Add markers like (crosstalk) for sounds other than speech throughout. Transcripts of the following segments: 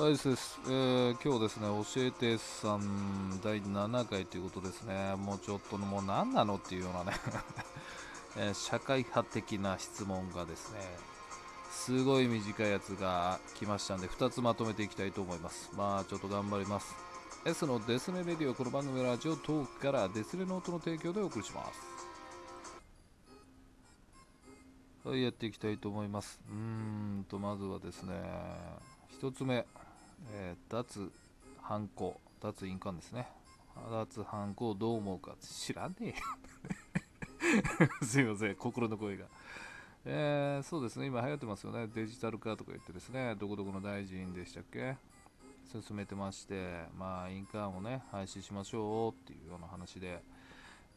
はい、です。えー、今日ですね、教えてさん第7回ということですね。もうちょっともう何なのっていうようなね、(laughs) えー社会派的な質問がですね、すごい短いやつが来ましたんで、2つまとめていきたいと思います。まあ、ちょっと頑張ります。S のデスネレディオ、この番組はラジオトークからデスネノートの提供でお送りします。はい、やっていきたいと思います。うーんと、まずはですね、1つ目、えー脱犯行、脱印鑑ですね。脱犯行どう思うか知らねえよ。(laughs) すいません、心の声が。えーそうですね、今流行ってますよね。デジタル化とか言ってですね、どこどこの大臣でしたっけ？進めてまして、まあ、印鑑をね、廃止しましょうっていうような話で、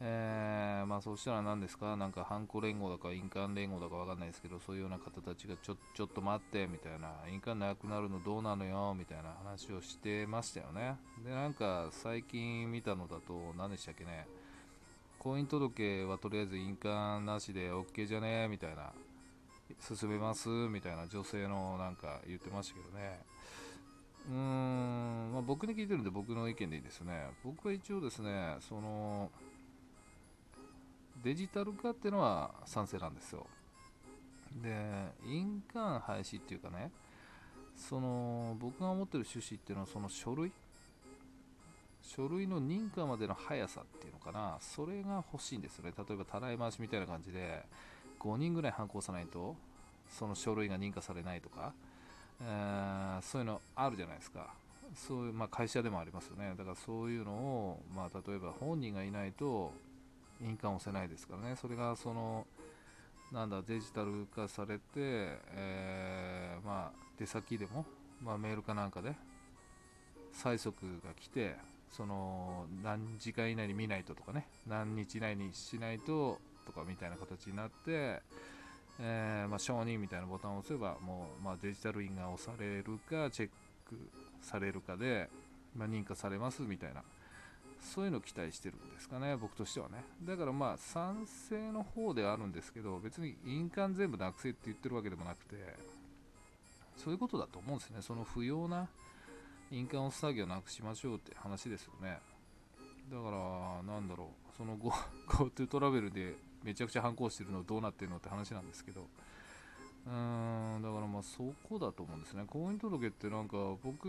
えーまあそうしたら何ですか、なんか犯行連合だか印鑑連合だかわかんないですけど、そういうような方たちがちょちょっと待ってみたいな、印鑑なくなるのどうなのよ？みたいな話をしてましたよね。で、なんか最近見たのだと、何でしたっけね、婚姻届はとりあえず印鑑なしで OK じゃね？みたいな、進めます？みたいな女性のなんか言ってましたけどね。うーん、まあ、僕に聞いてるんで僕の意見でいいですね。僕は一応ですね、その、デジタル化っていうのは賛成なんですよ。で、印鑑廃止っていうかね、その僕が思ってる趣旨っていうのはその書類。書類の認可までの速さっていうのかな。それが欲しいんですよね。例えばたらい回しみたいな感じで5人ぐらい反抗さないとその書類が認可されないとか、えーそういうのあるじゃないですか。そういう、まあ、会社でもありますよね。だからそういうのを、まあ、例えば本人がいないと印鑑を押せないですからね。それがそのなんだデジタル化されて、えーまあ、出先でも、まあ、メールかなんかで催促が来てその何時間以内に見ないととかね何日以内にしないととかみたいな形になって、えーまあ、承認みたいなボタンを押せばもう、まあ、デジタル印が押されるかチェックされるかで、まあ、認可されますみたいなそういうのを期待してるんですかね僕としてはね。だからまあ賛成の方ではあるんですけど別に印鑑全部なくせって言ってるわけでもなくてそういうことだと思うんですね。その不要な印鑑を押す作業なくしましょうって話ですよね。だからなんだろう。その Go- GoTo トラベルでめちゃくちゃ反抗してるのどうなってるのって話なんですけどうーんだからまあそこだと思うんですね。婚姻届ってなんか僕周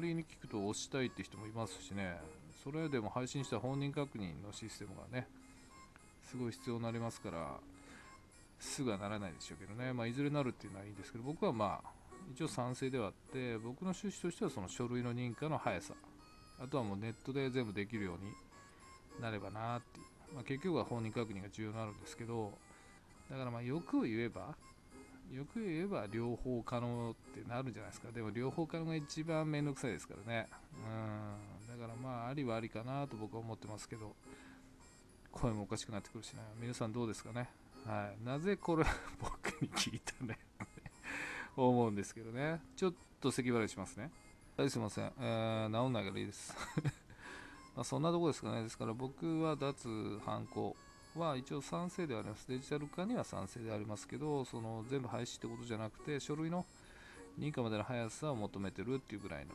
りに聞くと押したいって人もいますしね。それでも配信した本人確認のシステムがねすごい必要になりますからすぐはならないでしょうけどね、まあ、いずれなるっていうのはいいんですけど僕はまあ一応賛成ではあって僕の趣旨としてはその書類の認可の速さ。あとはもうネットで全部できるようになればなっていう、まあ、結局は本人確認が重要になるんですけどだからまあ欲を言えば欲を言えば両方可能ってなるんじゃないですか。でも両方可能が一番めんどくさいですからね。うん。だからまあありはありかなと僕は思ってますけど。声もおかしくなってくるしな皆さんどうですかね。はい。なぜこれ僕に聞いたね。(laughs) 思うんですけどね。ちょっと咳払いしますね。はいすいません、えー治んないからいいです。(laughs) まあそんなとこですかね。ですから僕は脱犯行は一応賛成ではありますデジタル化には賛成でありますけどその全部廃止ってことじゃなくて書類の認可までの速さを求めてるっていうぐらいの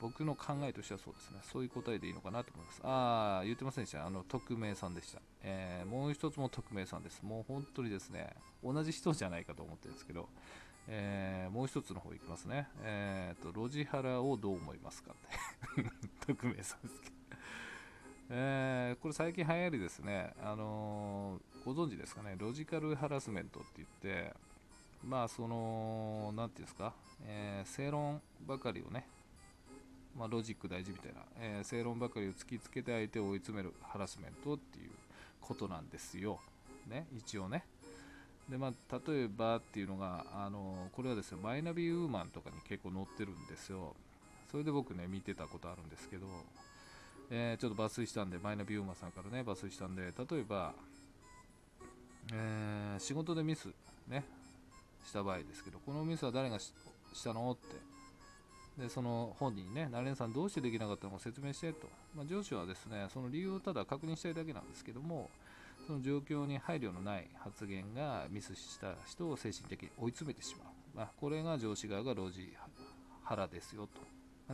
僕の考えとしてはそうですねそういう答えでいいのかなと思いますああ言ってませんでしたあの匿名さんでした、えーもう一つも匿名さんですもう本当にですね同じ人じゃないかと思ってるんですけどえーもう一つの方いきますね。えっ、と、ロジハラをどう思いますかって。(laughs) 匿名さんですけど。えーこれ最近流行りですね。あのーご存知ですかね。ロジカルハラスメントって言って、まあ、その、なんていうんですか、えー正論ばかりをね、まあ、ロジック大事みたいな、え正論ばかりを突きつけて相手を追い詰めるハラスメントっていうことなんですよ。ね、一応ね。でまあ、例えばっていうのが、あのこれはですね、マイナビウーマンとかに結構載ってるんですよ。それで僕ね、見てたことあるんですけど、えーちょっと抜粋したんで、マイナビウーマンさんからね、抜粋したんで、例えば、えー仕事でミス、ね、した場合ですけど、このミスは誰がししたのって。で、その本人にね、ナレンさんどうしてできなかったのか説明してと。まあ、上司はですね、その理由をただ確認したいだけなんですけども、その状況に配慮のない発言がミスした人を精神的に追い詰めてしまう、まあ、これが上司側が老人腹ですよと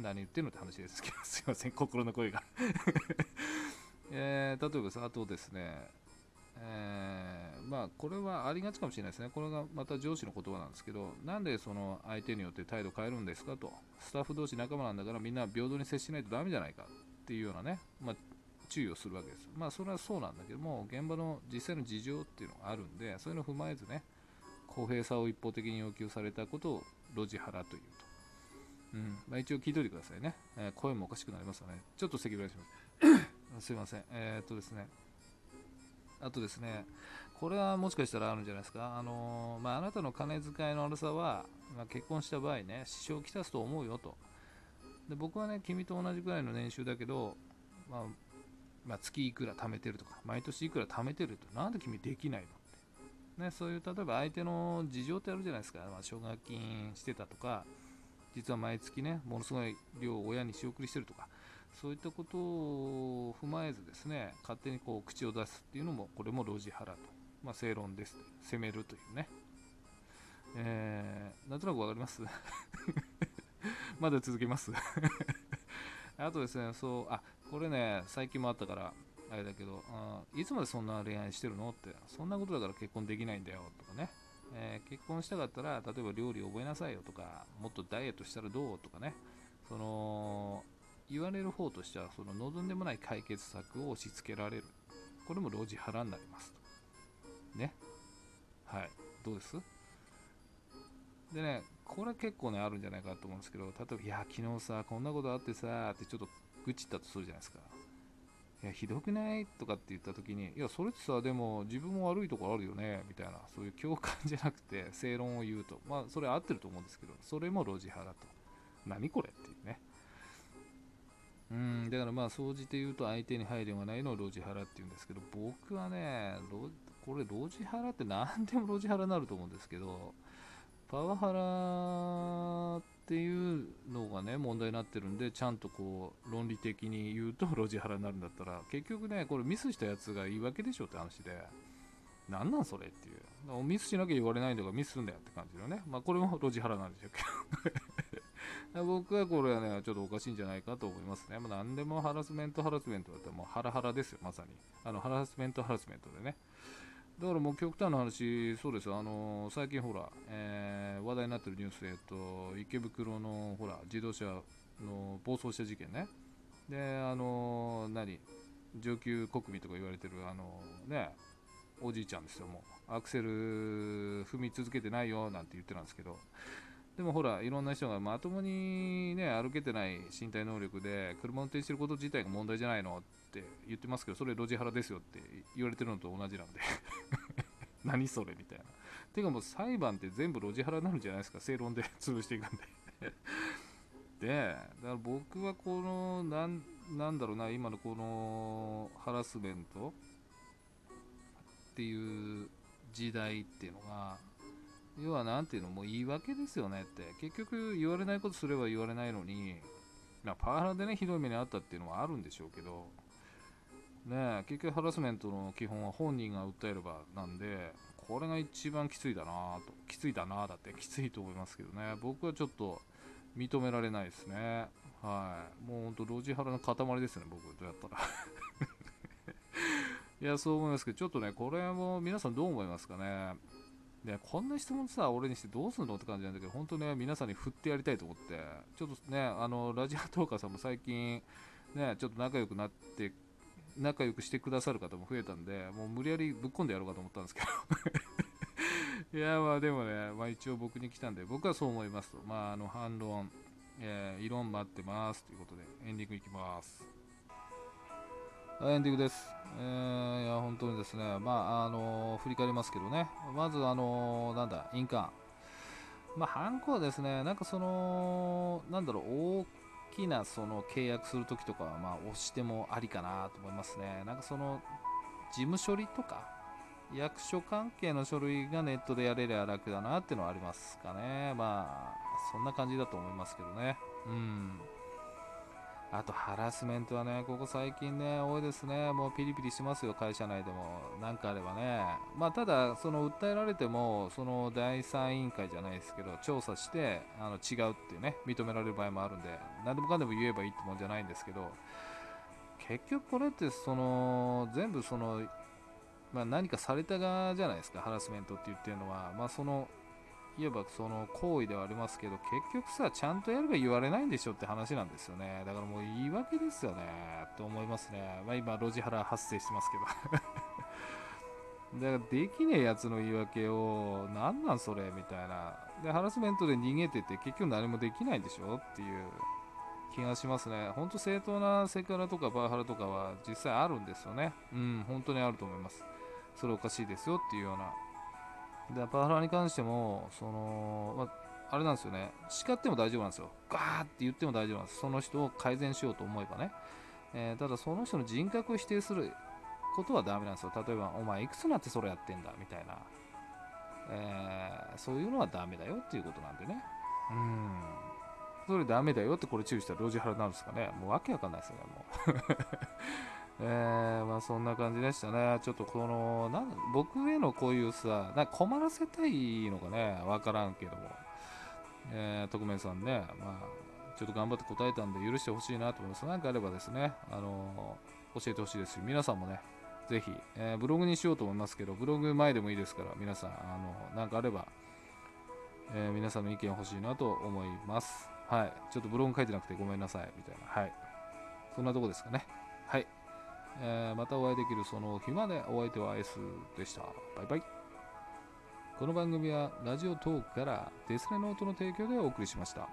何言ってるのって話ですけどすいません心の声が。(laughs) えー、例えばさあとですねえー、まあこれはありがちかもしれないですね。これがまた上司の言葉なんですけどなんでその相手によって態度変えるんですかと。スタッフ同士仲間なんだからみんな平等に接しないとダメじゃないか。っていうようなね、まあ、注意をするわけです。まあそれはそうなんだけども現場の実際の事情っていうのがあるんでそういうのを踏まえずね公平さを一方的に要求されたことをロジハラというと、うんまあ、一応聞いといてくださいね、えー、声もおかしくなりますよねちょっと席ぐらいします (laughs) すいませんえー、っとですねあとですね、これはもしかしたらあるんじゃないですか。あのまあ、あなたの金遣いの悪さは、まあ、結婚した場合ね、支障をきたすと思うよと。で僕はね、君と同じくらいの年収だけど、まあ、まあ、月いくら貯めてるとか、毎年いくら貯めてると、なんで君できないのって。ね、そういう、例えば相手の事情ってあるじゃないですか。まあ、奨学金してたとか、実は毎月ね、ものすごい量を親に仕送りしてるとか、そういったことを踏まえずですね勝手にこう口を出すっていうのもこれもロジハラと、まあ、正論です。攻めるというね、えー、なんとなく分かります？(laughs) まだ続きます。(laughs) あとですねそうあこれね最近もあったからあれだけどあいつまでそんな恋愛してるの？ってそんなことだから結婚できないんだよとかね。えー、結婚したかったら例えば料理覚えなさいよとかもっとダイエットしたらどうとかね。その言われる方としてはその望んでもない解決策を押し付けられる。これも老人腹になりますと。ね。はい。どうです？でねこれ結構ねあるんじゃないかと思うんですけど例えば「いや昨日さこんなことあってさ」ってちょっと愚痴ったとするじゃないですか。いやひどくない？とかって言った時にいやそれってさでも自分も悪いところあるよねみたいなそういう共感じゃなくて正論を言うと。まあそれ合ってると思うんですけどそれもロジハラと。何これっていうね。うんだからまあ総じて言うと相手に配慮がないのをロジハラって言うんですけど僕はねこれロジハラって何でもロジハラになると思うんですけどパワハラっていうのがね問題になってるんでちゃんとこう論理的に言うとロジハラになるんだったら結局ねこれミスしたやつが言い訳でしょって話で何なんそれっていうミスしなきゃ言われないんだからミスすんだよって感じのねまあこれもロジハラなんでしょうけ？ど (laughs) 僕はこれはね、ちょっとおかしいんじゃないかと思いますね。まあ、何でもハラスメント、ハラスメントだったらもうハラハラですよ、まさに。あのハラスメント、ハラスメントでね。だからもう極端な話、そうですあの最近ほら、えー、話題になってるニュースで、えっと、池袋のほら自動車の暴走した事件ね。で、あの何、上級国民とか言われてる、あのね、おじいちゃんですよ、もう。アクセル踏み続けてないよなんて言ってたんですけど、でもほら、いろんな人がまともにね、歩けてない身体能力で、車運転してること自体が問題じゃないのって言ってますけど、それロジハラですよって言われてるのと同じなんで。(laughs) 何それみたいな。てかもう裁判って全部ロジハラになるんじゃないですか、正論で潰していくんで。(laughs) で、だから僕はこの、なん、なんだろうな、今のこのハラスメント。っていう時代っていうのが、要は何ていうのもう言い訳ですよねって。結局言われないことすれば言われないのに、まあ、パワハラでねひどい目にあったっていうのはあるんでしょうけど。ね結局ハラスメントの基本は本人が訴えればなんでこれが一番きついだなときついだなだってきついと思いますけどね。僕はちょっと認められないですね。はい。もうほんとロジハラの塊ですね僕どうやったら。(laughs) いやそう思いますけどちょっとねこれも皆さんどう思いますかね。でこんな質問さ、俺にしてどうすんのって感じなんだけど、本当ね、皆さんに振ってやりたいと思って、ちょっとね、あの、ラジオトーカーさんも最近、ね、ちょっと仲良くなって、仲良くしてくださる方も増えたんで、もう無理やりぶっ込んでやろうかと思ったんですけど (laughs) いや、まあでもね、まあ一応僕に来たんで、僕はそう思いますと。まあ、あの、反論、えー、異論待ってますということで、エンディングいきます。エンディングです。えー、いや、本当にですね、まあ、あの、振り返りますけどね、まず、あの、なんだ、印鑑。まあ、ハンコはですね、なんかその、なんだろう、きなその契約するときとかは、まあ、押してもありかなと思いますね。なんかその、事務処理とか、役所関係の書類がネットでやれりゃ楽だなっていうのはありますかね。まあ、そんな感じだと思いますけどね。うん。あとハラスメントはね、ここ最近ね、多いですね、もうピリピリしますよ、会社内でも、なんかあればね、まあ、ただ、その訴えられても、その第三委員会じゃないですけど、調査してあの違うっていうね、認められる場合もあるんで、何でもかんでも言えばいいってもんじゃないんですけど、結局これってその全部その、まあ、何かされた側じゃないですか、ハラスメントって言ってるのは、まあ、そのいえばその行為ではありますけど、結局さ、ちゃんとやれば言われないんでしょって話なんですよね。だからもう言い訳ですよね、と思いますね。まあ、今、路地腹発生してますけど。(laughs) だからできねえやつの言い訳を、なんなんそれみたいな。で、ハラスメントで逃げてて、結局何もできないでしょっていう気がしますね。本当正当なセクハラとかパワハラとかは実際あるんですよね。うん、本当にあると思います。それおかしいですよっていうような。でパワハラに関しても、その、まあ、れなんですよね、叱っても大丈夫なんですよ。ガーって言っても大丈夫なんです。その人を改善しようと思えばね。えー、ただ、その人の人格を否定することはダメなんですよ。例えば、お前いくつになってそれやってんだみたいな。えー、そういうのはダメだよっていうことなんでね。うん。それダメだよってこれ注意したら路地腹になるんですかね。もうわけわかんないですよね、もう。えー、まあそんな感じでしたね。ちょっとこの、なん僕へのこういうさ、な困らせたいのかね、わからんけども。えー、特命さんね、まあ、ちょっと頑張って答えたんで許してほしいなと思います。何かあればですね、あのー、教えてほしいですし、皆さんもね、ぜひ、えー、ブログにしようと思いますけど、ブログ前でもいいですから、皆さん、あのなんかあれば、え皆さんの意見欲しいなと思います。はい。ちょっとブログ書いてなくてごめんなさい、みたいな。はい。そんなとこですかね。はい。えー、またお会いできるその日までお相手は S でした。バイバイ。この番組はラジオトークからデスレノートの提供でお送りしました。